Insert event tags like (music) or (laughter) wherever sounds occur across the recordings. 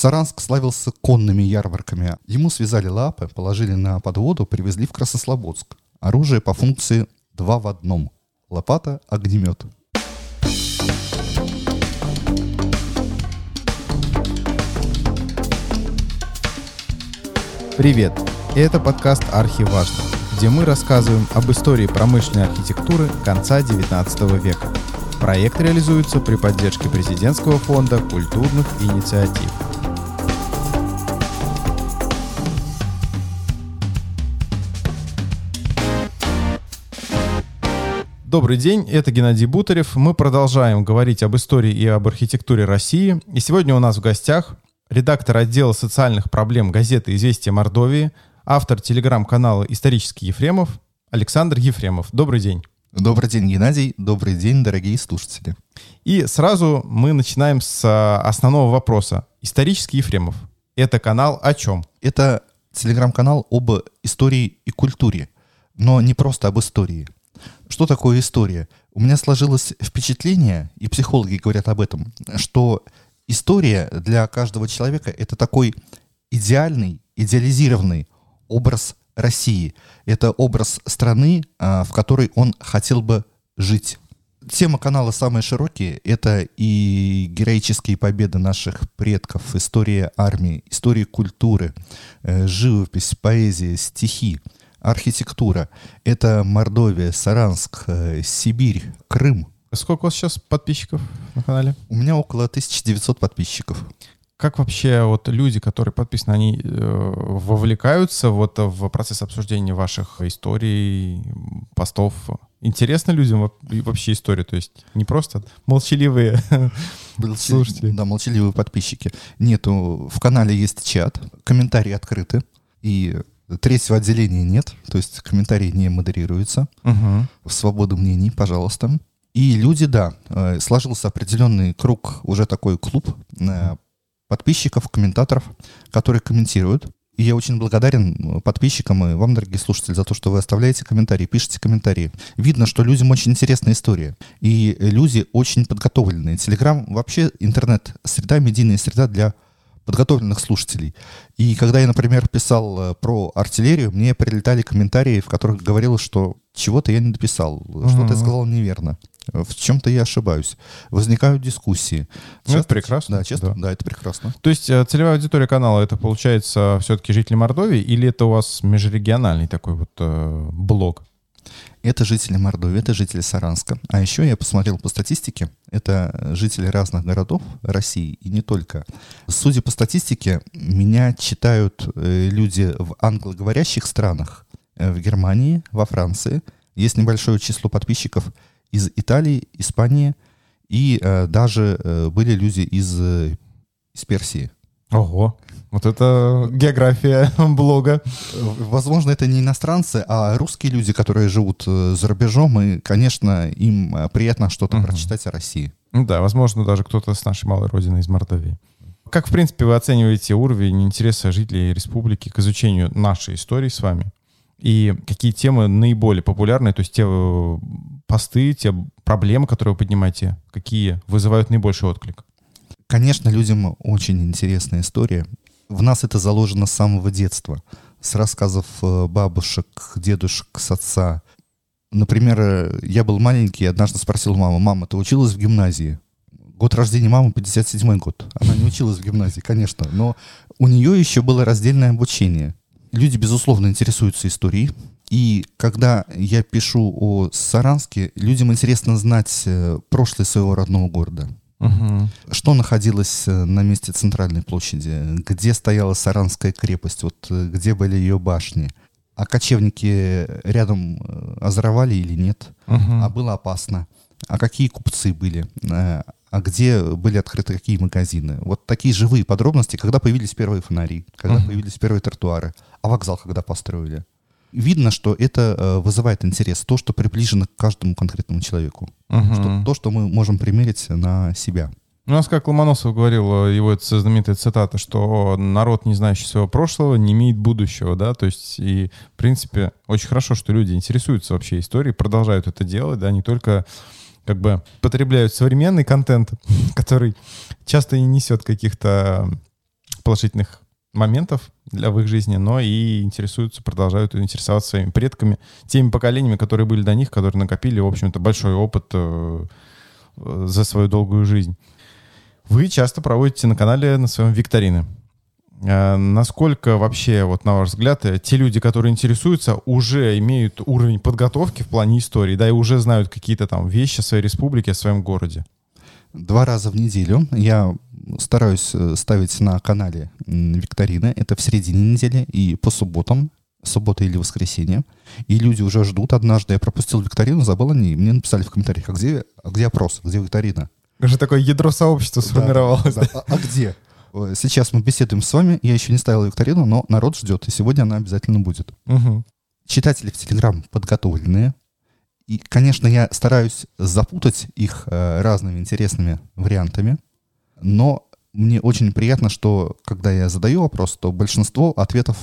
Саранск славился конными ярмарками. Ему связали лапы, положили на подводу, привезли в Краснослободск. Оружие по функции два в одном. Лопата, огнемет. Привет! Это подкаст «Архиважно», где мы рассказываем об истории промышленной архитектуры конца XIX века. Проект реализуется при поддержке Президентского фонда культурных инициатив. Добрый день, это Геннадий Бутарев. Мы продолжаем говорить об истории и об архитектуре России. И сегодня у нас в гостях редактор отдела социальных проблем газеты «Известия Мордовии», автор телеграм-канала «Исторический Ефремов» Александр Ефремов. Добрый день. Добрый день, Геннадий. Добрый день, дорогие слушатели. И сразу мы начинаем с а, основного вопроса. «Исторический Ефремов» — это канал о чем? Это телеграм-канал об истории и культуре, но не просто об истории. Что такое история? У меня сложилось впечатление, и психологи говорят об этом, что история для каждого человека это такой идеальный, идеализированный образ России. Это образ страны, а, в которой он хотел бы жить. Тема канала самые широкие. Это и героические победы наших предков, история армии, история культуры, э, живопись, поэзия, стихи, архитектура. Это Мордовия, Саранск, э, Сибирь, Крым, Сколько у вас сейчас подписчиков на канале? У меня около 1900 подписчиков. Как вообще вот люди, которые подписаны, они э, вовлекаются вот в процесс обсуждения ваших историй, постов? Интересно людям вообще история? То есть не просто молчаливые (laughs) слушатели? Да, молчаливые подписчики. Нету, в канале есть чат, комментарии открыты, и третьего отделения нет, то есть комментарии не модерируются. Угу. Свобода мнений, пожалуйста. И люди, да, э, сложился определенный круг, уже такой клуб э, подписчиков, комментаторов, которые комментируют. И я очень благодарен э, подписчикам и вам, дорогие слушатели, за то, что вы оставляете комментарии, пишете комментарии. Видно, что людям очень интересная история. И люди очень подготовленные. Телеграм вообще интернет-среда, медийная среда для подготовленных слушателей. И когда я, например, писал про артиллерию, мне прилетали комментарии, в которых говорилось, что чего-то я не дописал, что-то я сказал неверно в чем-то я ошибаюсь. Возникают дискуссии. Ну, это прекрасно. Да, честно, да. да, это прекрасно. То есть э, целевая аудитория канала это получается все-таки жители Мордовии или это у вас межрегиональный такой вот э, блог? Это жители Мордовии, это жители Саранска. А еще я посмотрел по статистике, это жители разных городов России и не только. Судя по статистике, меня читают э, люди в англоговорящих странах, э, в Германии, во Франции. Есть небольшое число подписчиков из Италии, Испании, и э, даже э, были люди из, э, из Персии. Ого, вот это география (laughs) блога. Возможно, это не иностранцы, а русские люди, которые живут э, за рубежом, и, конечно, им э, приятно что-то угу. прочитать о России. Ну да, возможно, даже кто-то с нашей малой родины, из Мордовии. Как, в принципе, вы оцениваете уровень интереса жителей республики к изучению нашей истории с вами? И какие темы наиболее популярны, то есть те э, посты, те проблемы, которые вы поднимаете, какие вызывают наибольший отклик? Конечно, людям очень интересная история. В нас это заложено с самого детства. С рассказов э, бабушек, дедушек, с отца. Например, э, я был маленький, однажды спросил маму, мама, ты училась в гимназии? Год рождения мамы 57 год. Она не училась в гимназии, конечно, но у нее еще было раздельное обучение. Люди, безусловно, интересуются историей, и когда я пишу о Саранске, людям интересно знать э, прошлое своего родного города. Угу. Что находилось э, на месте центральной площади? Где стояла Саранская крепость? Вот э, где были ее башни? А кочевники рядом озоровали или нет? Угу. А было опасно? А какие купцы были? а где были открыты какие магазины. Вот такие живые подробности, когда появились первые фонари, когда uh-huh. появились первые тротуары, а вокзал когда построили видно, что это э, вызывает интерес, то, что приближено к каждому конкретному человеку, угу. что, то, что мы можем примерить на себя. У нас, как Ломоносов говорил, э, его это знаменитая цитата, что народ, не знающий своего прошлого, не имеет будущего, да, то есть и, в принципе, очень хорошо, что люди интересуются вообще историей, продолжают это делать, да, не только как бы потребляют современный контент, (laughs) который часто не несет каких-то положительных моментов для в их жизни, но и интересуются, продолжают интересоваться своими предками, теми поколениями, которые были до них, которые накопили, в общем-то, большой опыт э, э, за свою долгую жизнь. Вы часто проводите на канале на своем викторины. А насколько вообще, вот на ваш взгляд, э, те люди, которые интересуются, уже имеют уровень подготовки в плане истории, да, и уже знают какие-то там вещи о своей республике, о своем городе? Два раза в неделю я стараюсь э, ставить на канале викторины. Это в середине недели и по субботам, суббота или воскресенье. И люди уже ждут. Однажды я пропустил викторину, забыл о ней. Мне написали в комментариях, а где, а где опрос, где викторина? Уже такое ядро сообщества сформировалось. Да, да. А, а где? Сейчас мы беседуем с вами. Я еще не ставил викторину, но народ ждет, и сегодня она обязательно будет. Угу. Читатели в Телеграм подготовленные. И, конечно, я стараюсь запутать их э, разными интересными вариантами, но мне очень приятно, что когда я задаю вопрос, то большинство ответов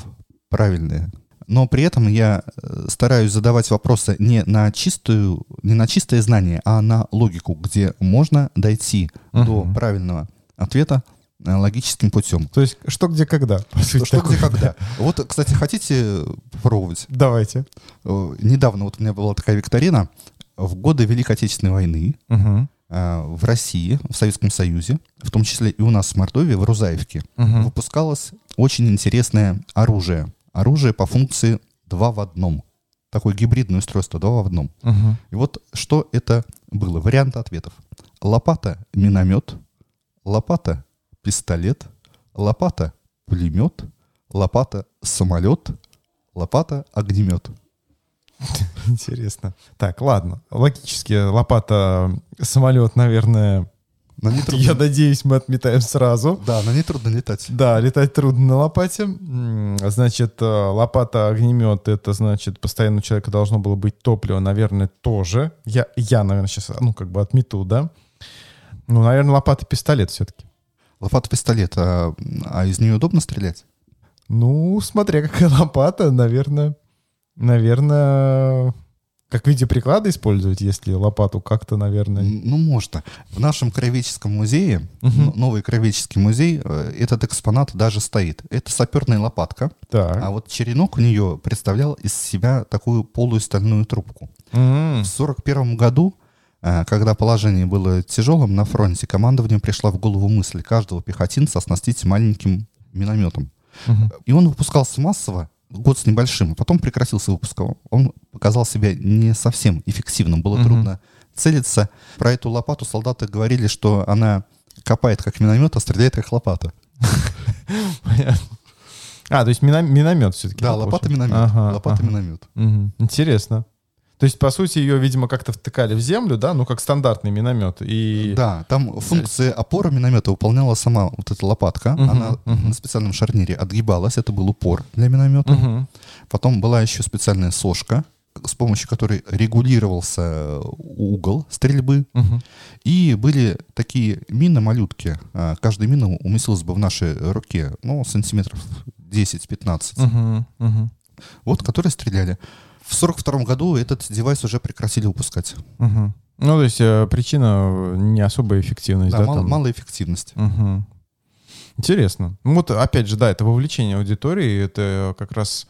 правильные. Но при этом я э, стараюсь задавать вопросы не на чистую, не на чистое знание, а на логику, где можно дойти uh-huh. до правильного ответа Э, логическим путем. То есть что, где, когда? (laughs) По сути, что, где, когда. Вот, кстати, хотите попробовать? Давайте. Э, недавно вот у меня была такая викторина. В годы Великой Отечественной войны угу. В России, в Советском Союзе, в том числе и у нас в Мордовии, в Рузаевке, угу. выпускалось очень интересное оружие. Оружие по функции два в одном. Такое гибридное устройство два в одном. Угу. И вот что это было? Варианты ответов. Лопата — миномет, лопата пистолет, лопата — пулемет, лопата — самолет, лопата — огнемет. (laughs) Интересно. Так, ладно. Логически лопата, самолет, наверное, на ней трудно... Я надеюсь, мы отметаем сразу. Да, на ней трудно летать. Да, летать трудно на лопате. Значит, э, лопата, огнемет, это значит, постоянно у человека должно было быть топливо, наверное, тоже. Я, я наверное, сейчас, ну, как бы отмету, да? Ну, наверное, лопата, пистолет все-таки. Лопата пистолет, а, а из нее удобно стрелять? Ну, смотря какая (laughs) лопата, наверное, наверное, как в виде приклада использовать, если лопату как-то, наверное... Ну, можно. В нашем краеведческом музее, uh новый краеведческий музей, э, этот экспонат даже стоит. Это саперная лопатка, так. а вот черенок у нее представлял из себя такую полую стальную трубку. uh В 1941 году Э, когда положение было тяжелым на фронте, командованию пришла в голову мысль каждого пехотинца оснастить маленьким минометом. Угу. И он выпускался массово, год с небольшим, а потом прекратился выпуск. Он показал себя не совсем эффективным, было угу. трудно целиться. Про эту лопату солдаты говорили, что она копает как миномет, а стреляет как лопата. А, то есть миномет все-таки. Да, лопата-миномет. Лопата-миномет. Интересно. То есть, по сути, ее, видимо, как-то втыкали в землю, да, ну, как стандартный миномет. И... Да, там функция опора миномета выполняла сама вот эта лопатка. Uh-huh, Она uh-huh. на специальном шарнире отгибалась, это был упор для миномета. Uh-huh. Потом была еще специальная сошка, с помощью которой регулировался угол стрельбы. Uh-huh. И были такие мины-малютки. А, каждая мина уместилась бы в нашей руке, ну, сантиметров 10-15. Uh-huh. Uh-huh. Вот, которые стреляли. В 1942 году этот девайс уже прекратили выпускать. Угу. Ну, то есть э, причина не особая эффективность, да? Да, мало, там? малая эффективность. Угу. Интересно. Ну, вот опять же, да, это вовлечение аудитории, это как раз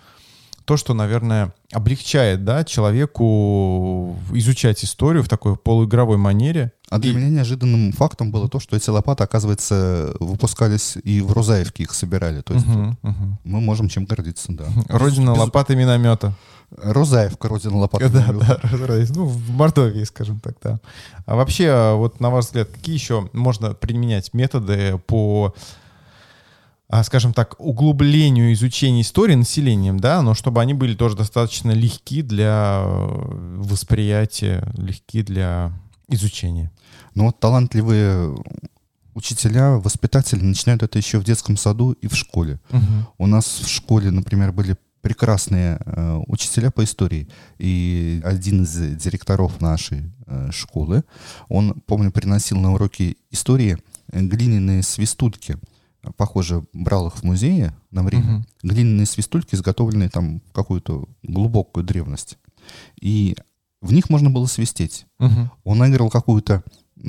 то, что, наверное, облегчает, да, человеку изучать историю в такой полуигровой манере. А для и... меня неожиданным фактом было то, что эти лопаты, оказывается, выпускались и в Рузаевке их собирали. То есть угу, угу. мы можем чем гордиться, да. Родина Без... лопаты миномета. Розаевка, родина лопаты. Да, да, (laughs) ну, в Мордовии, скажем так, да. А вообще, вот на ваш взгляд, какие еще можно применять методы по а, скажем так, углублению изучения истории населением, да, но чтобы они были тоже достаточно легки для э, восприятия, легки для изучения. Ну вот талантливые учителя, воспитатели начинают это еще в детском саду и в школе. Угу. У нас в школе, например, были прекрасные э, учителя по истории. И один из директоров нашей э, школы, он, помню, приносил на уроки истории глиняные свистульки. Похоже, брал их в музее на время. Uh-huh. Глиняные свистульки, изготовленные там в какую-то глубокую древность. И в них можно было свистеть. Uh-huh. Он наиграл какую-то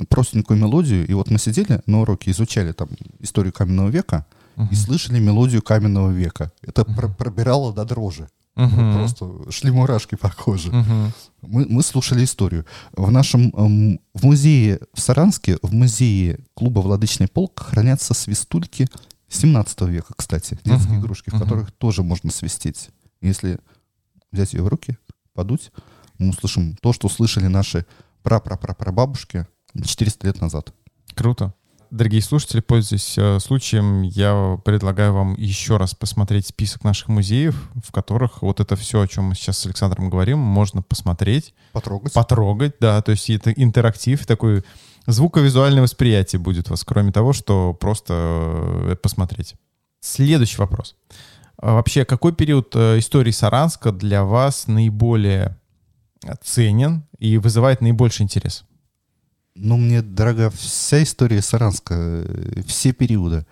простенькую мелодию, и вот мы сидели на уроке, изучали там историю каменного века, и слышали мелодию каменного века. Это про- пробирало до дрожи. Мгм. Просто шли мурашки по коже. Мгм. Мы, мы слушали историю. В нашем эм, в музее в Саранске, в музее клуба «Владычный полк» хранятся свистульки 17 века, кстати. Детские Мгм, игрушки, в мгм. которых тоже можно свистеть. Если взять ее в руки, подуть, мы услышим то, что услышали наши пра-пра-пра-прабабушки 400 лет назад. Круто. Дорогие слушатели, пользуясь э, случаем, я предлагаю вам еще раз посмотреть список наших музеев, в которых вот это все, о чем мы сейчас с Александром говорим, можно посмотреть, Потрогать. потрогать, да, то есть это интерактив, такой звуковизуальное восприятие будет у вас, кроме того, что просто э, посмотреть. Следующий вопрос. А Вообще, какой период э, истории Саранска для вас наиболее ценен и вызывает наибольший интерес? Ну, мне дорога вся история Саранска, э, все периоды.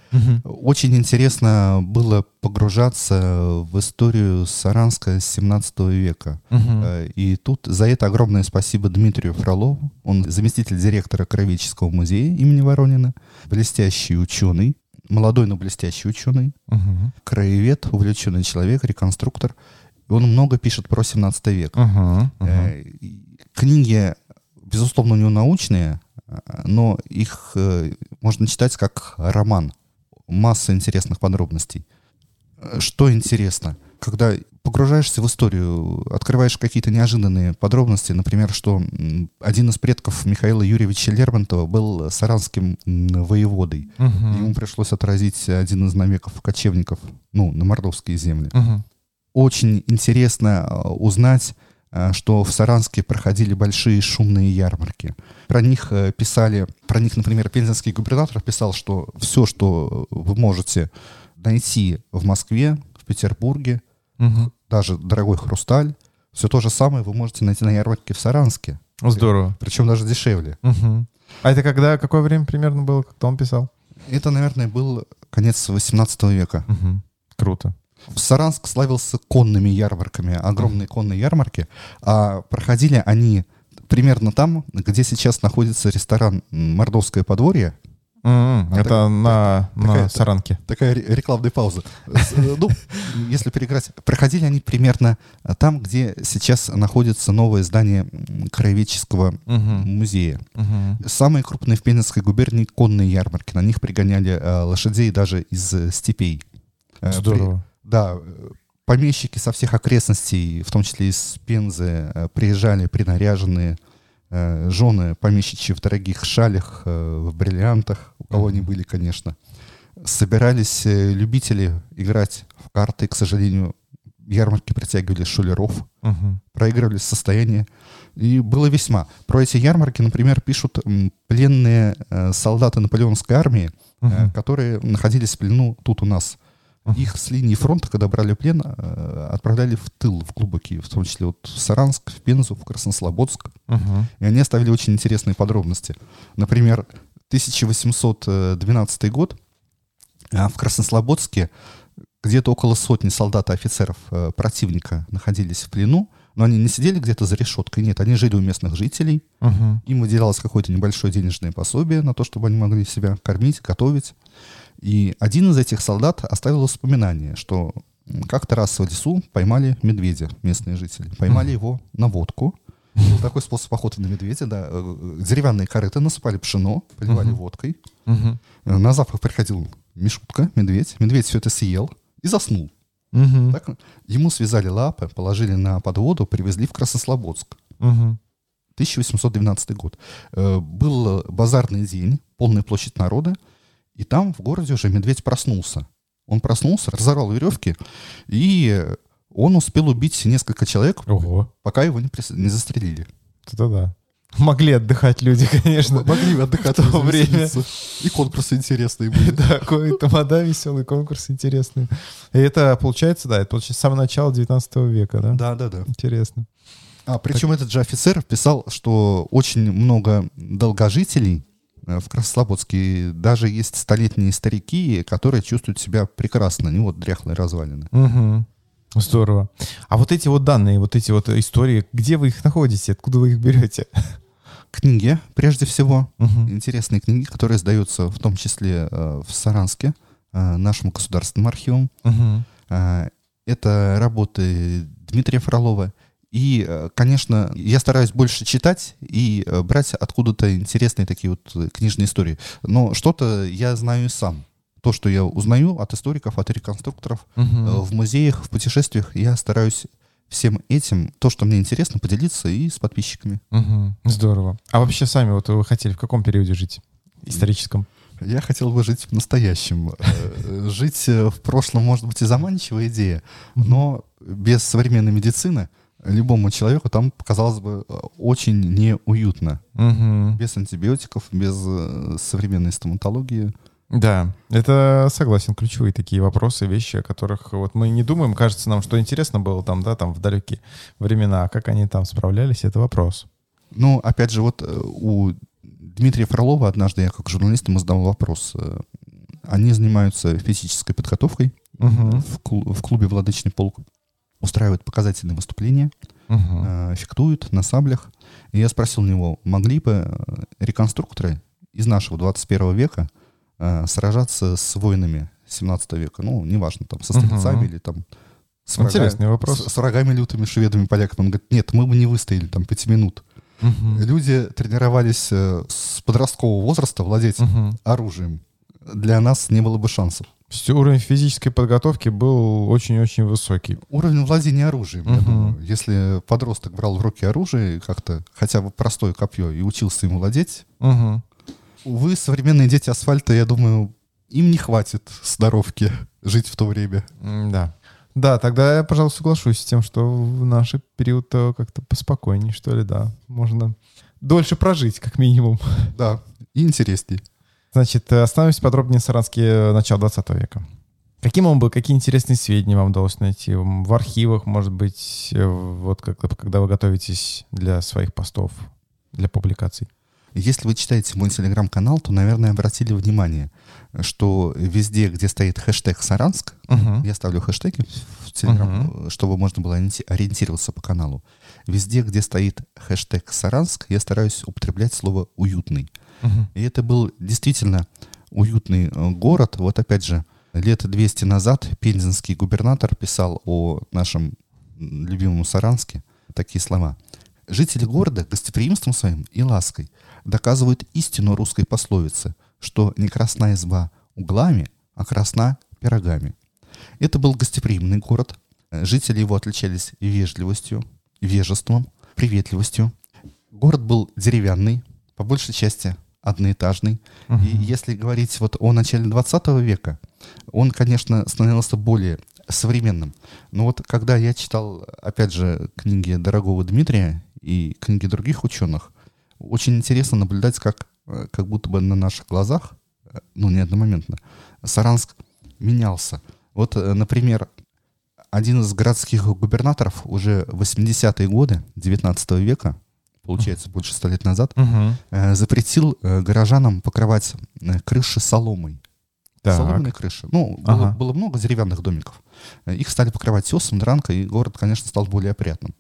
Очень интересно было погружаться в историю Саранска 17 века. Э, И тут за это огромное спасибо Дмитрию Фролову. Он заместитель директора Краеведческого музея имени Воронина, блестящий ученый, молодой, но блестящий ученый, Мгм. краевед, увлеченный человек, реконструктор. Он много пишет про 17 век. Э, и Книги, безусловно, у него научные, но их э, можно читать как роман. Масса интересных подробностей. Что интересно, когда погружаешься в историю, открываешь какие-то неожиданные подробности, например, что один из предков Михаила Юрьевича Лермонтова был саранским воеводой. Мгм. Ему пришлось отразить один из намеков кочевников ну, на мордовские земли Мгм. очень интересно э, узнать, что в Саранске проходили большие шумные ярмарки. Про них э, писали, про них, например, пензенский губернатор писал, что все, что вы можете найти в Москве, в Петербурге, Мгм. даже дорогой хрусталь, все то же самое вы можете найти на ярмарке в Саранске. Здорово. Причем даже дешевле. Мгм. А это когда, какое время примерно было, когда он писал? Это, наверное, был конец 18 века. Мгм. Круто. Саранск славился конными ярмарками, огромные конные ярмарки, а проходили они примерно там, где сейчас находится ресторан «Мордовское подворье». М, А Это так- на, на такая- Саранке. Такая ре- рекламная пауза. Э, Ну, если переиграть, проходили они примерно там, где сейчас находится новое здание краеведческого музея. Самые крупные в Пензенской губернии конные ярмарки. На них пригоняли э, лошадей даже из э, степей. Здорово. Да, э, помещики со всех окрестностей, в том числе из Пензы, э, приезжали принаряженные э, жены помещичьи в дорогих шалях, в бриллиантах, у кого они были, конечно. Собирались любители играть в карты, к сожалению, ярмарки притягивали шулеров, Мгм. проигрывали состояние. И было весьма. Про эти ярмарки, например, пишут пленные солдаты наполеонской армии, Мгм. которые находились в плену тут у нас. Их с линии фронта, когда брали плен, э, отправляли в тыл, в глубокий, в том числе вот в Саранск, в Пензу, в Краснослободск. Мгм. И они оставили очень интересные подробности. Например, 1812 год а, в Краснослободске где-то около сотни солдат и офицеров э, противника находились в плену, но они не сидели где-то за решеткой, нет, они жили у местных жителей, Мгм. им выделялось какое-то небольшое денежное пособие на то, чтобы они могли себя кормить, готовить. И один из этих солдат оставил воспоминание, что как-то раз в лесу поймали медведя, местные жители. Поймали его на водку. Был такой способ охоты на медведя, да. Э, Деревянные корыты насыпали пшено, поливали Мгм. водкой. Э, На запах приходил Мишутка, медведь. Медведь все это съел и заснул. Мгм. Так? Ему связали лапы, положили на подводу, привезли в Краснослободск. Мгм. 1812 год. Э, Был базарный день, полная площадь народа, и там в городе уже медведь проснулся. Он проснулся, разорвал веревки, и он успел убить несколько человек, Ого. пока его не, не застрелили. Это да. Могли отдыхать люди, (laughs) конечно. Могли отдыхать в то время. И конкурсы интересные были. (laughs) Да, тамада веселый конкурс интересный. И это получается, да, это получается с самого начала 19 века, да? Да, да, да. Интересно. А, причем этот же офицер писал, что очень много долгожителей э, в Краснослободске, даже есть столетние старики, которые чувствуют себя прекрасно, не вот дряхлые развалины. Мгм. Здорово. А вот эти вот данные, вот эти вот истории, где вы их находите, откуда вы их берете? Книги, прежде всего, Мгм. интересные книги, которые издаются в том числе э, в Саранске. э, нашим государственным архивом. Мгм. Э, Это работы Дмитрия Фролова. И, э, конечно, я стараюсь больше читать и э, брать откуда-то интересные такие вот книжные истории. Но что-то я знаю и сам. То, что я узнаю от историков, от реконструкторов, э, в музеях, в путешествиях, я стараюсь всем этим, то, что мне интересно, поделиться и с подписчиками. Мгм. Здорово. А вообще сами вот вы хотели в каком периоде жить? Историческом? Я хотел бы жить в настоящем. Э, Жить э, в прошлом, может быть, и заманчивая идея, но без современной медицины любому человеку там показалось бы очень неуютно. Без антибиотиков, без современной стоматологии. Да, это согласен, ключевые такие вопросы, вещи, о которых вот мы не думаем. Кажется нам, что интересно было там, да, там в далекие времена, а как они там справлялись, это вопрос. Ну, опять же, вот э, у Дмитрия Фролова однажды я как журналист ему задал вопрос. э, Они занимаются физической подготовкой Мгм. в, клу- в клубе «Владычный полк», устраивают показательные выступления, Мгм. э, фехтуют на саблях. И я спросил у него, могли бы реконструкторы из нашего 21 века э, сражаться с воинами 17 века? Ну, неважно, там, со стрельцами или там... С врага- Интересный вопрос. С, с врагами лютыми, шведами, поляками. Он говорит, нет, мы бы не выстояли там пяти минут. Мгм. Люди тренировались э, с подросткового возраста владеть Мгм. оружием. Для нас не было бы шансов. Есть уровень физической подготовки был очень-очень высокий. Уровень владения оружием, я Мгм. думаю. Если подросток брал в руки оружие, как-то хотя бы простое копье, и учился им владеть, Мгм. Увы, современные дети асфальта, я думаю, им не хватит здоровки жить в то время. Да. Да, тогда я, пожалуй, соглашусь с тем, что в наш период э, как-то поспокойнее, что ли, да. Можно дольше прожить, как минимум. (laughs) Да, и интересней. Значит, э, остановимся подробнее Саранске э, начала 20 века. Каким он был, какие интересные сведения вам удалось найти? В архивах, может быть, вот как, когда вы готовитесь для своих постов, для публикаций? Если вы читаете мой телеграм-канал, то, наверное, обратили внимание, что везде, где стоит хэштег «Саранск», Мгм. я ставлю хэштеги в телеграм, чтобы можно было ориенти- ориентироваться по каналу. Везде, где стоит хэштег «Саранск», я стараюсь употреблять слово «уютный». Мгм. И это был действительно уютный э, город. Вот опять же, лет 200 назад пензенский губернатор писал о нашем любимом Саранске такие слова. Жители города гостеприимством своим и лаской доказывают истину русской пословицы, что не красна изба углами, а красна пирогами. Это был гостеприимный город. Жители его отличались вежливостью, вежеством, приветливостью. Город был деревянный, по большей части одноэтажный. Мгм. И если говорить вот о начале 20 века, он, конечно, становился более современным. Но вот когда я читал, опять же, книги дорогого Дмитрия и книги других ученых, очень интересно наблюдать, как, э, как будто бы на наших глазах, э, ну, не одномоментно, Саранск менялся. Вот, э, например, один из городских губернаторов уже в 80-е годы 19 века, получается, больше ста лет назад, э, запретил горожанам покрывать крыши соломой. Так. Соломенные крыши. Ну, было, Ага. было много деревянных домиков. Их стали покрывать тесом, дранкой, и город, конечно, стал более опрятным.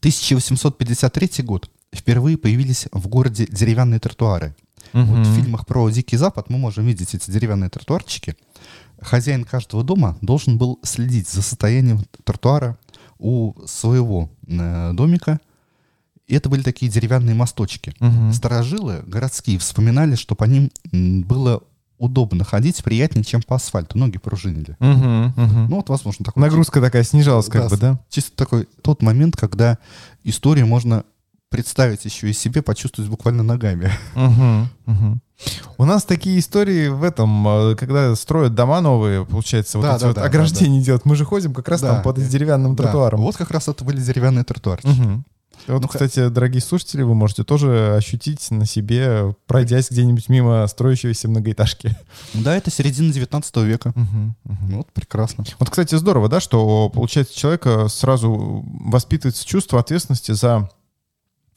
1853 год. Впервые появились в городе деревянные тротуары. Вот в фильмах про Дикий Запад мы можем видеть эти деревянные тротуарчики. Хозяин каждого дома должен был следить за состоянием тротуара у своего э, домика. И это были такие деревянные мосточки. Мгм. Старожилы городские вспоминали, что по ним было удобно ходить, приятнее, чем по асфальту. Ноги пружинили. Мгм. Мгм. Ну вот, возможно, такой... Нагрузка такая снижалась, как Да, бы, да? Чисто такой тот момент, когда историю можно представить еще и себе, почувствовать буквально ногами. (laughs) Мгм, мгм. У нас такие истории в этом, э, когда строят дома новые, получается, вот Да, эти да, вот да, ограждения делают. Мы же ходим как раз Да. там под деревянным Да, тротуаром. Вот как раз это были деревянные тротуарчики. Мгм. Вот, Ну, кстати, дорогие слушатели, вы можете тоже ощутить на себе, пройдясь где-нибудь мимо строящейся многоэтажки. Да, это середина 19 века. Мгм. Ну, Вот, прекрасно. Вот, кстати, здорово, да, что, получается, человека сразу воспитывается чувство ответственности за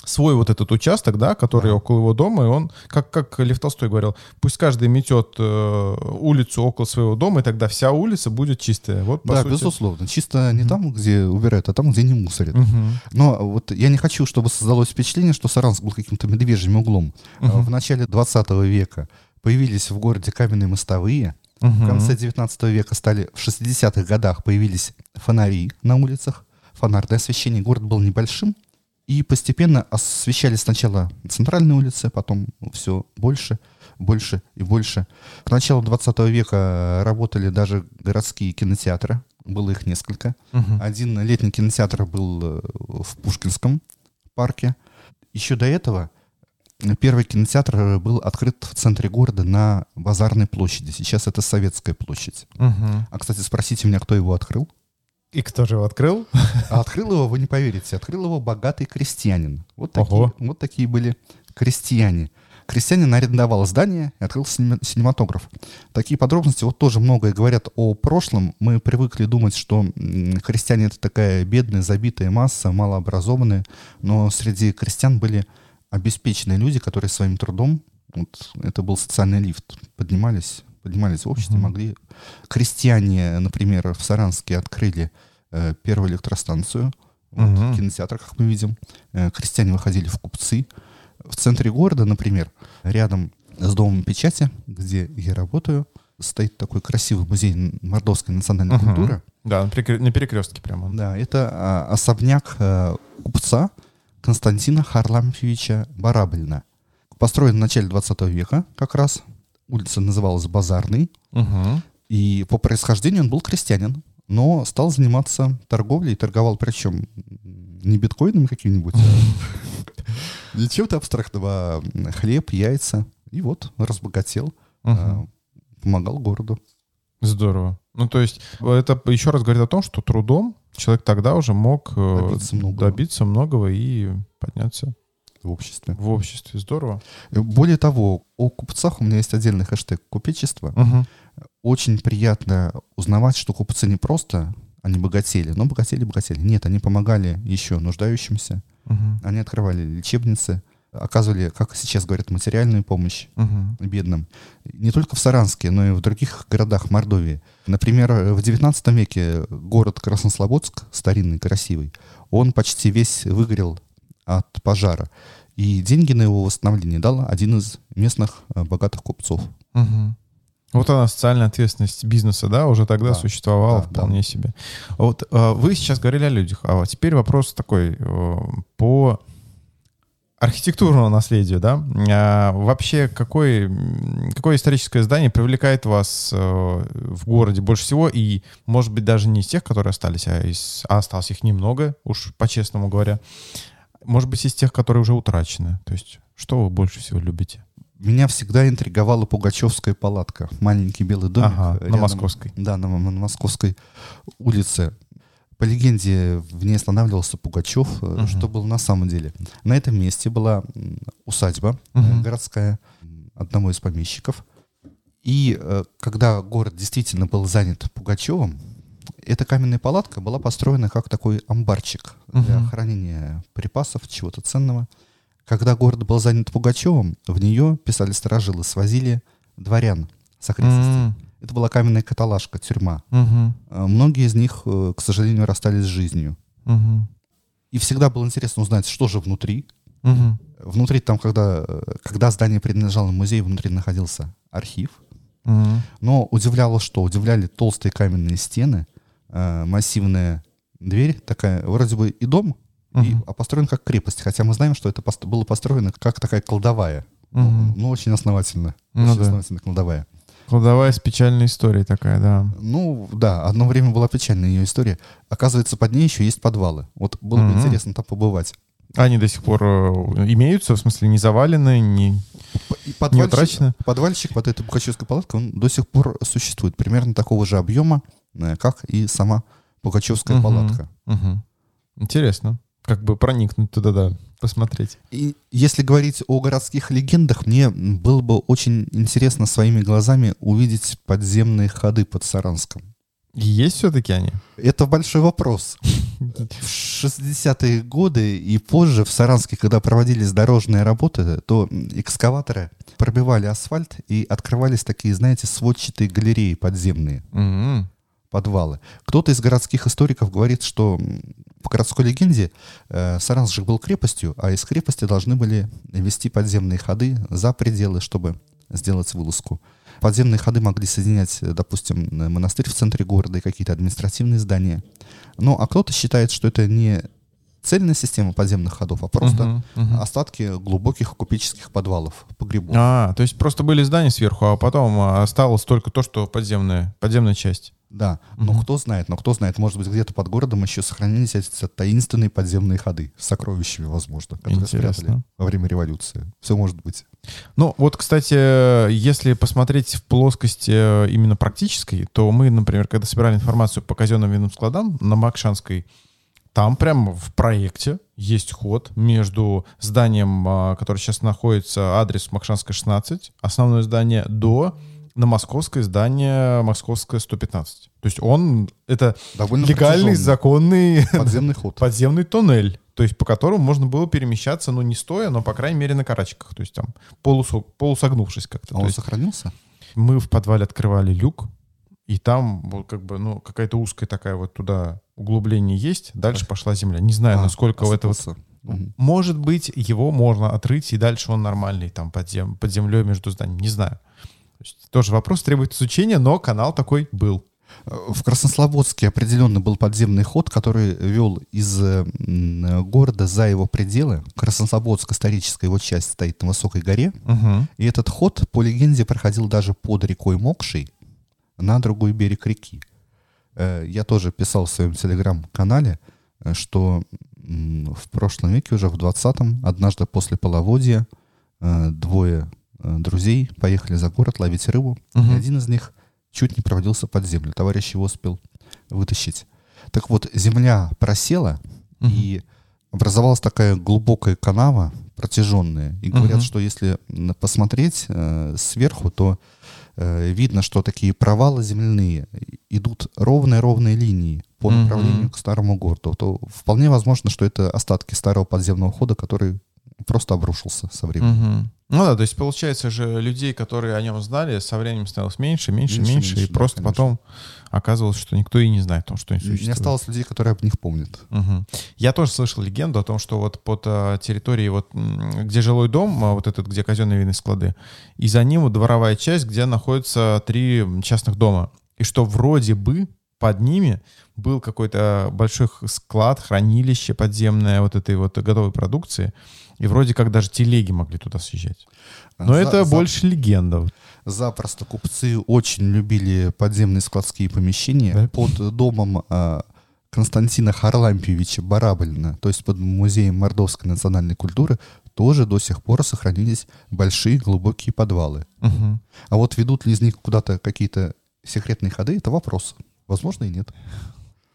свой вот этот участок, да, который Да. около его дома, и он, как, как Лев Толстой говорил, пусть каждый метет э, улицу около своего дома, и тогда вся улица будет чистая. Вот, да, сути. безусловно. Чисто не Мгм. там, где убирают, а там, где не мусорят. Мгм. Но вот я не хочу, чтобы создалось впечатление, что Саранск был каким-то медвежьим углом. Мгм. В начале 20 века появились в городе каменные мостовые, В конце 19 века стали, в 60-х годах появились фонари на улицах. Фонарное освещение. Город был небольшим. И постепенно освещали сначала центральные улицы, потом все больше, больше и больше. К началу 20 века работали даже городские кинотеатры. Было их несколько. Мгм. Один летний кинотеатр был э, в Пушкинском парке. Еще до этого первый кинотеатр э, был открыт в центре города на Базарной площади. Сейчас это Советская площадь. Мгм. А, кстати, спросите меня, кто его открыл. И кто же его открыл? (laughs) А открыл его, вы не поверите, открыл его богатый крестьянин. Вот такие, Ого. вот такие были крестьяне. Крестьянин арендовал здание и открыл синема- синематограф. Такие подробности вот тоже многое говорят о прошлом. Мы привыкли думать, что крестьяне это такая бедная, забитая масса, малообразованная. Но среди крестьян были обеспеченные люди, которые своим трудом, вот это был социальный лифт, поднимались, поднимались в обществе, Мгм. могли... Крестьяне, например, в Саранске открыли э, первую электростанцию. Вот, Мгм. кинотеатр, как мы видим. Э, крестьяне выходили в купцы. В центре города, например, рядом с домом печати, где я работаю, стоит такой красивый музей мордовской национальной Мгм. культуры. Да, на перекре- на перекрестке прямо. Да, это а, особняк э, купца Константина Харлампьевича Барабельна. Построен в начале 20 века как раз. Улица называлась Базарный. Мгм. И по происхождению он был крестьянин, но стал заниматься торговлей, торговал причем не биткоинами какими-нибудь, а (laughs) чем-то абстрактного, а хлеб, яйца. И вот разбогател, а, помогал городу. Здорово. Ну, то есть, это еще раз говорит о том, что трудом человек тогда уже мог э, Добиться многого. добиться многого и подняться в обществе. в обществе. Здорово. Э, Более того, о купцах у меня есть отдельный хэштег «Купечество». Мгм. Очень приятно узнавать, что купцы не просто они богатели, но богатели-богатели. Нет, они помогали еще нуждающимся, Мгм. они открывали лечебницы, оказывали, как сейчас говорят, материальную помощь Мгм. бедным. Не только в Саранске, но и в других городах Мордовии. Например, в XIX веке город Краснослободск, старинный, красивый, он почти весь выгорел от пожара. И деньги на его восстановление дал один из местных э, богатых купцов. Мгм. Вот она, социальная ответственность бизнеса, да, уже тогда Да. существовала Да, да. вполне себе. Вот э, вы сейчас говорили о людях, а вот теперь вопрос такой э, по архитектурному наследию, да? А вообще, какой, какое историческое здание привлекает вас э, в городе больше всего? И, может быть, даже не из тех, которые остались, а, из, а осталось их немного, уж по-честному говоря. Может быть, из тех, которые уже утрачены. То есть, что вы больше всего любите? Меня всегда интриговала Пугачевская палатка. Маленький белый домик. Ага, на рядом- Московской. Да, на, на Московской улице. По легенде, в ней останавливался Пугачев. Мгм. Что было на самом деле? На этом месте была усадьба Мгм. городская одного из помещиков. И э, когда город действительно был занят Пугачевым, эта каменная палатка была построена как такой амбарчик для хранения припасов, чего-то ценного. Когда город был занят Пугачевым, в нее, писали сторожилы, свозили дворян с окрестностей. М, Это была каменная каталажка, тюрьма. А Многие из них, э, к сожалению, расстались с жизнью. мгм, И всегда было интересно узнать, что же внутри. мгм. Внутри там, когда, э, когда здание принадлежало музею, внутри находился архив. Мгм. Но удивляло что? Удивляли толстые каменные стены, э, массивная дверь, такая, вроде бы и дом, и, Мгм. а построен как крепость. Хотя мы знаем, что это пост- было построено как такая кладовая. Ну, Мгм. Ну, очень основательно. Ну очень да. основательно кладовая. Кладовая с печальной историей такая, да. Ну, да, одно время была печальная ее история. Оказывается, под ней еще есть подвалы. Вот было бы Мгм. интересно там побывать. Они до сих пор э, имеются, в смысле, не завалены, не, и не подвальчик, утрачены? подвальчик под этой Пугачевской палаткой, он до сих пор существует. Примерно такого же объема, как и сама Пугачевская Мгм. палатка. Мгм. Интересно. Как бы проникнуть туда, да, посмотреть. И если говорить о городских легендах, мне было бы очень интересно своими глазами увидеть подземные ходы под Саранском. Есть все-таки они? Это большой вопрос. В 60-е годы и позже в Саранске, когда проводились дорожные работы, то экскаваторы пробивали асфальт и открывались такие, знаете, сводчатые галереи подземные, М. подвалы. Кто-то из городских историков говорит, что по городской легенде э, Саранск же был крепостью, а из крепости должны были вести подземные ходы за пределы, чтобы сделать вылазку. Подземные ходы могли соединять, э, допустим, монастырь в центре города и какие-то административные здания. Ну, а кто-то считает, что это не цельная система подземных ходов, а просто Мгм, мгм. остатки глубоких купеческих подвалов, погребов. А, то есть просто были здания сверху, а потом осталось только то, что подземная, подземная часть. Да, но Мгм. кто знает, но кто знает, может быть, где-то под городом еще сохранились эти таинственные подземные ходы с сокровищами, возможно, которые Интересно. спрятали во время революции. Все может быть. Ну, вот, кстати, если посмотреть в плоскости э, именно практической, то мы, например, когда собирали информацию по казенным винным складам на Макшанской, там прямо в проекте есть ход между зданием, а, которое сейчас находится, адрес Макшанская 16, основное здание, до на московское здание Московское 115. То есть он, это Довольно легальный, протяженный законный подземный ход. (laughs) подземный туннель, то есть по которому можно было перемещаться, ну, не стоя, но, по крайней мере, на карачках, то есть там полусо- полусогнувшись как-то. А он есть сохранился? мы в подвале открывали люк, и там вот как бы, ну, какая-то узкая такая вот туда углубление есть, дальше пошла земля. Не знаю, А, насколько это вот... Мгм. Может быть, его можно отрыть, и дальше он нормальный, там, под, зем... под землей между зданиями. Не знаю. Тоже вопрос требует изучения, но канал такой был. В Краснослободске определенно был подземный ход, который вел из э, города за его пределы. Краснослободск, историческая его часть, стоит на высокой горе. Мгм. И этот ход, по легенде, проходил даже под рекой Мокшей, на другой берег реки. Э, Я тоже писал в своем телеграм-канале, э, что в прошлом веке, уже в 20-м, однажды после половодья двое друзей поехали за город ловить рыбу. И Мгм. один из них чуть не провалился под землю. Товарищ его успел вытащить. Так вот, земля просела, Мгм. и образовалась такая глубокая канава, протяженная. И говорят, Мгм. что если посмотреть э, сверху, то э, видно, что такие провалы земляные идут ровные-ровные линии по направлению к старому городу. То вполне возможно, что это остатки старого подземного хода, который просто обрушился со временем. Мгм. Ну да, то есть получается же людей, которые о нем знали, со временем становилось меньше, меньше, Меньше, меньше, меньше, и да, просто конечно. потом оказывалось, что никто и не знает о том, что они Не существуют. осталось людей, которые об них помнят. Мгм. Я тоже слышал легенду о том, что вот под а, территорией, вот, где жилой дом, а, вот этот, где казенные винные склады, и за ним вот дворовая часть, где находятся три частных дома. И что вроде бы под ними был какой-то большой склад, хранилище подземное вот этой вот готовой продукции. И вроде как даже телеги могли туда съезжать. Но За- это за- больше легенда. Запросто купцы очень любили подземные складские помещения Да? под домом а, Константина Харлампьевича Барабалина, то есть под музеем мордовской национальной культуры, тоже до сих пор сохранились большие глубокие подвалы. Мгм. А вот ведут ли из них куда-то какие-то секретные ходы, это вопрос. Возможно и нет.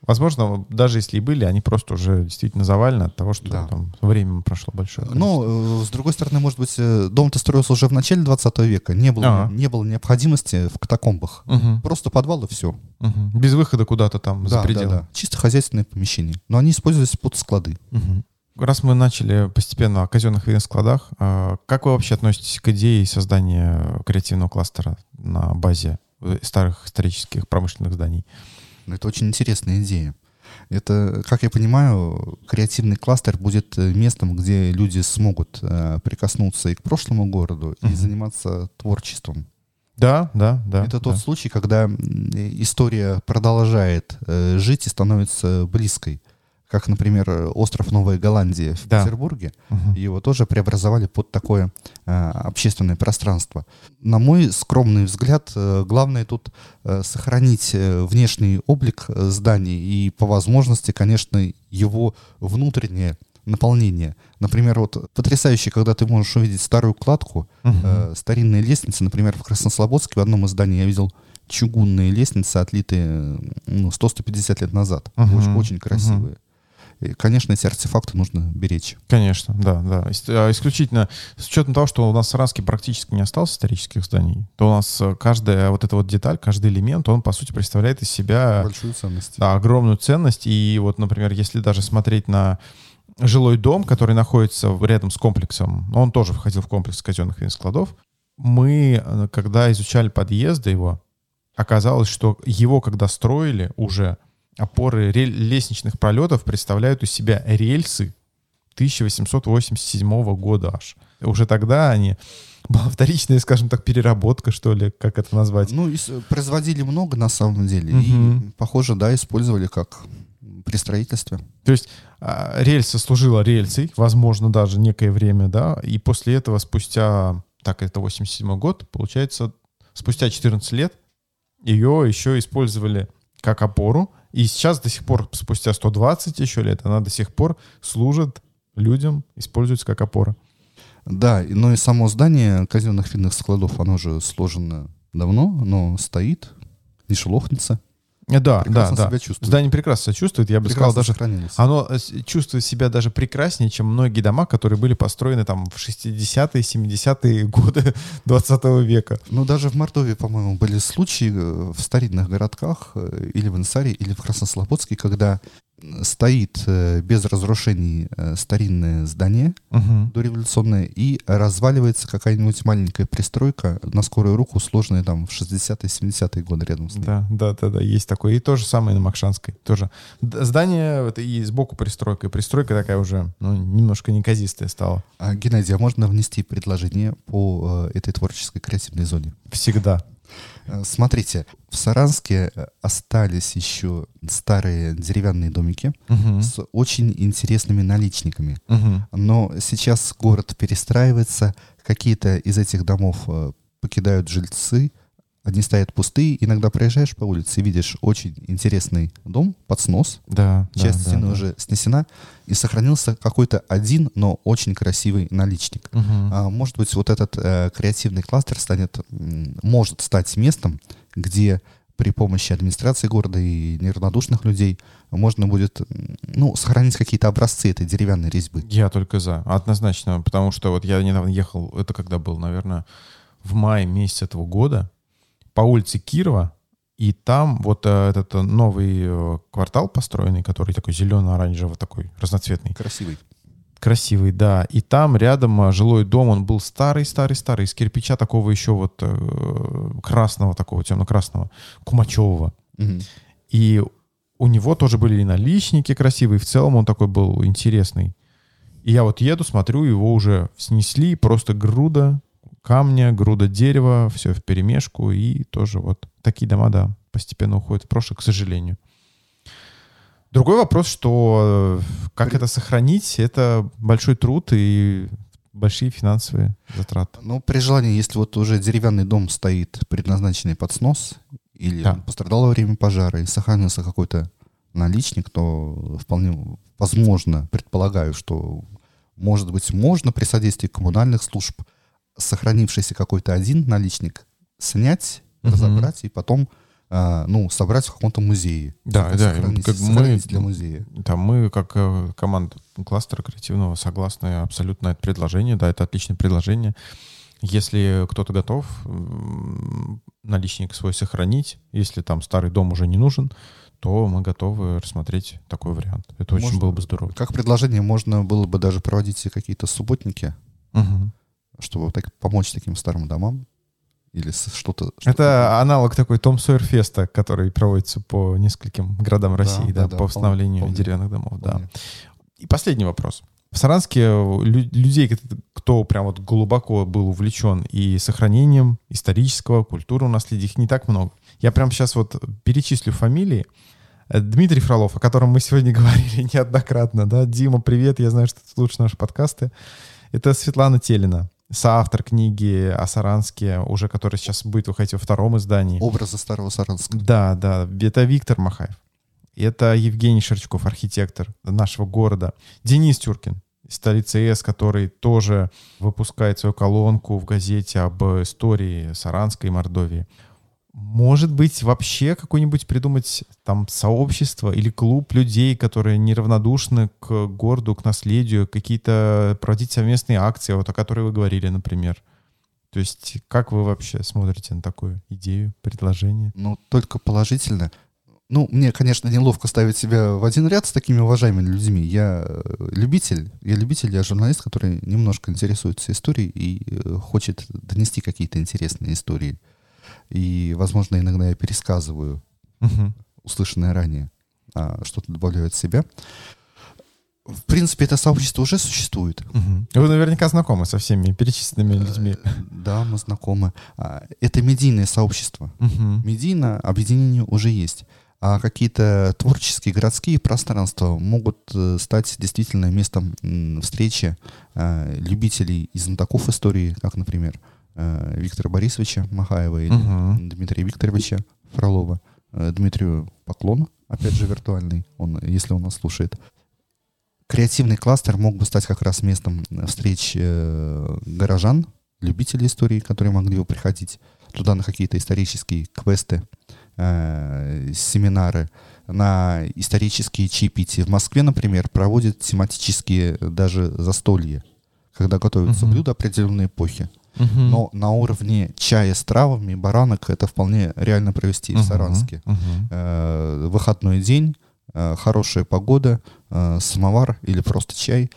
Возможно, даже если и были, они просто уже действительно завалены от того, что Да. там время прошло большое. количество. Но, э, с другой стороны, может быть, э, дом-то строился уже в начале 20 века. Не было, Ага. не было необходимости в катакомбах. Мгм. Просто подвал и все. Мгм. Без выхода куда-то там за Да, да, пределы. да. Чисто хозяйственное помещение. Но они использовались под склады. Мгм. Раз мы начали постепенно о казенных винных складах, а, как вы вообще относитесь к идее создания креативного кластера на базе старых исторических промышленных зданий? Ну, Это очень интересная идея. Это, как я понимаю, креативный кластер будет э, местом, где люди смогут э, прикоснуться и к прошлому городу, и Мгм. заниматься творчеством. Да, да, да. Это тот да. случай, когда м, история продолжает э, жить и становится близкой. Как, например, остров Новая Голландия в Да. Петербурге. Мгм. Его тоже преобразовали под такое э, общественное пространство. На мой скромный взгляд, э, главное тут э, сохранить э, внешний облик э, зданий и по возможности, конечно, его внутреннее наполнение. Например, вот потрясающе, когда ты можешь увидеть старую кладку, Мгм. э, старинные лестницы. Например, в Краснослободске в одном из зданий я видел чугунные лестницы, отлитые ну, 100-150 лет назад. Мгм. Очень, очень красивые. И, конечно, эти артефакты нужно беречь. Конечно, да, да. А, Исключительно с учетом того, что у нас в Саранске практически не осталось исторических зданий, то у нас э, каждая вот эта вот деталь, каждый элемент, он, по сути, представляет из себя Большую ценность. да, огромную ценность. И вот, например, если даже смотреть на жилой дом, который находится рядом с комплексом, он тоже входил в комплекс казенных складов, мы, э, когда изучали подъезды его, оказалось, что его, когда строили уже, опоры лестничных пролетов представляют из себя рельсы 1887 года аж. уже тогда они была вторичная, скажем так, переработка, что ли, как это назвать? Ну, производили много на самом деле. Угу. И, похоже, да, использовали как при строительстве. То есть а, рельса служила рельсой, возможно, даже некое время, да, и после этого спустя, так, это 87 год, получается, спустя 14 лет ее еще использовали как опору, и сейчас до сих пор, спустя 120 еще лет, она до сих пор служит людям, используется как опора. Да, но и само здание казенных финных складов, оно же сложено давно, но стоит, не шелохнется. Э, да, прекрасно да, да. Себя чувствует. Здание прекрасно себя чувствует. Я бы прекрасно сказал, даже оно э, чувствует себя даже прекраснее, чем многие дома, которые были построены там в 60-е, 70-е (laughs) годы 20 века. Ну, даже в Мордовии, по-моему, были случаи э, в старинных городках или в Инсаре, или в Краснослободске, когда стоит э, без разрушений э, старинное здание угу. дореволюционное, и разваливается какая-нибудь маленькая пристройка на скорую руку, сложная там в 60-е, 70-е годы рядом с ней. Да, да, да, да, есть такое. И то же самое на Макшанской. Тоже. Здание, это и сбоку пристройка, и пристройка такая уже ну, немножко неказистая стала. А, Геннадий, а можно внести предложение по э, этой творческой креативной зоне? Всегда. Э, смотрите, в Саранске э, остались еще старые деревянные домики угу. с очень интересными наличниками. Угу. Но сейчас город перестраивается, какие-то из этих домов э, покидают жильцы, они стоят пустые. Иногда проезжаешь по улице и видишь очень интересный дом под снос. Да, Часть да, стены да, уже снесена. И сохранился какой-то один, но очень красивый наличник. Угу. А, может быть, вот этот э, креативный кластер станет, может стать местом, где при помощи администрации города и неравнодушных людей можно будет, ну, сохранить какие-то образцы этой деревянной резьбы. Я только за, однозначно, потому что вот я недавно ехал, это когда был, наверное, в мае месяце этого года, по улице Кирова, и там вот э, этот новый э, квартал построенный, который такой зелено-оранжевый, такой разноцветный. Красивый. Красивый, да. И там рядом э, жилой дом, он был старый-старый-старый, из кирпича такого еще вот э, красного, такого темно-красного, кумачевого. Угу. И у него тоже были и наличники красивые, в целом он такой был интересный. И я вот еду, смотрю, его уже снесли, просто груда камня, груда дерева, все в перемешку, и тоже вот такие дома, да, постепенно уходят в прошлое, к сожалению. Другой вопрос, что э, как это сохранить, это большой труд и большие финансовые затраты. Ну, при желании, если вот уже деревянный дом стоит, предназначенный под снос, или да. пострадал во время пожара, и сохранился какой-то наличник, то вполне возможно, предполагаю, что, может быть, можно при содействии коммунальных служб сохранившийся какой-то один наличник снять, угу. разобрать и потом а, ну, собрать в каком-то музее. Да, да, как мы, для музея. Да, мы как э, команда кластера креативного согласны абсолютно это предложение. Да, это отличное предложение. Если кто-то готов наличник свой сохранить, если там старый дом уже не нужен, то мы готовы рассмотреть такой вариант. Это можно, очень было бы здорово. Как предложение можно было бы даже проводить какие-то субботники, угу. Чтобы так, помочь таким старым домам или что-то... Что это аналог такой Том Сойер Феста, который проводится по нескольким городам России, да, да, да по восстановлению помню, деревянных домов, помню. да. И последний вопрос. В Саранске людей, кто прям вот глубоко был увлечен и сохранением исторического, культурного наследия, их не так много. Я прям сейчас вот перечислю фамилии. Дмитрий Фролов, о котором мы сегодня (laughs) говорили неоднократно, да, Дима, привет, я знаю, что ты слушаешь наши подкасты. Это Светлана Телина, соавтор книги о Саранске, уже который сейчас будет выходить во втором издании. Образы старого Саранска. Да, да. Это Виктор Махаев. Это Евгений Шерчков, архитектор нашего города. Денис Тюркин, из столицы ЕС, который тоже выпускает свою колонку в газете об истории Саранской и Мордовии. Может быть, вообще какое-нибудь придумать там сообщество или клуб людей, которые неравнодушны к городу, к наследию, какие-то проводить совместные акции, вот о которой вы говорили, например. То есть как вы вообще смотрите на такую идею, предложение? Ну, только положительно. Ну, мне, конечно, неловко ставить себя в один ряд с такими уважаемыми людьми. Я э, любитель, я любитель, я журналист, который немножко интересуется историей и э, хочет донести какие-то интересные истории и, возможно, иногда я пересказываю угу. услышанное ранее, а, что-то добавляю от себя. В принципе, это сообщество уже существует. Мгм. Вы наверняка знакомы со всеми перечисленными людьми. Да, мы знакомы. А, Это медийное сообщество. Мгм. Медийно объединение уже есть. А какие-то творческие городские пространства могут э, стать действительно местом встречи э, любителей и знатоков истории, как, например, э, Виктора Борисовича Махаева или Мгм. Дмитрия Викторовича Фролова. Э, Дмитрию поклон, опять же, виртуальный, он, если он нас слушает. Креативный кластер мог бы стать как раз местом встреч э, горожан, любителей истории, которые могли бы приходить туда на какие-то исторические квесты, э, семинары, на исторические чаепития. В Москве, например, проводят тематические даже застолья, когда готовятся Мгм. блюда определенной эпохи. Мгм. Но на уровне чая с травами, баранок это вполне реально провести в Мгм. Саранске. Мгм. Э, выходной день, э, хорошая погода, э, самовар или просто чай.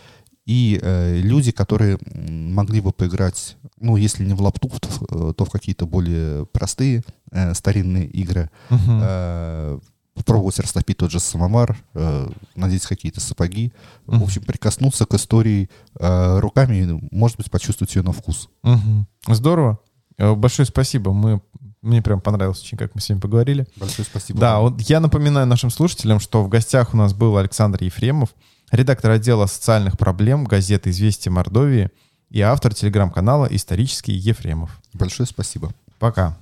И э, люди, которые могли бы поиграть, ну, если не в лапту, то, в- э, то в какие-то более простые э, старинные игры. Мгм. Э, попробовать растопить тот же самовар, э, надеть какие-то сапоги. Мгм. В общем, прикоснуться к истории э, руками, может быть, почувствовать ее на вкус. Мгм. Здорово. Э, Большое спасибо. Мы, мне прям понравилось очень, как мы с вами поговорили. Большое спасибо. Да, вот я напоминаю нашим слушателям, что в гостях у нас был Александр Ефремов, редактор отдела социальных проблем газеты «Известия Мордовии» и автор телеграм-канала «Исторический Ефремов». Большое спасибо. Пока.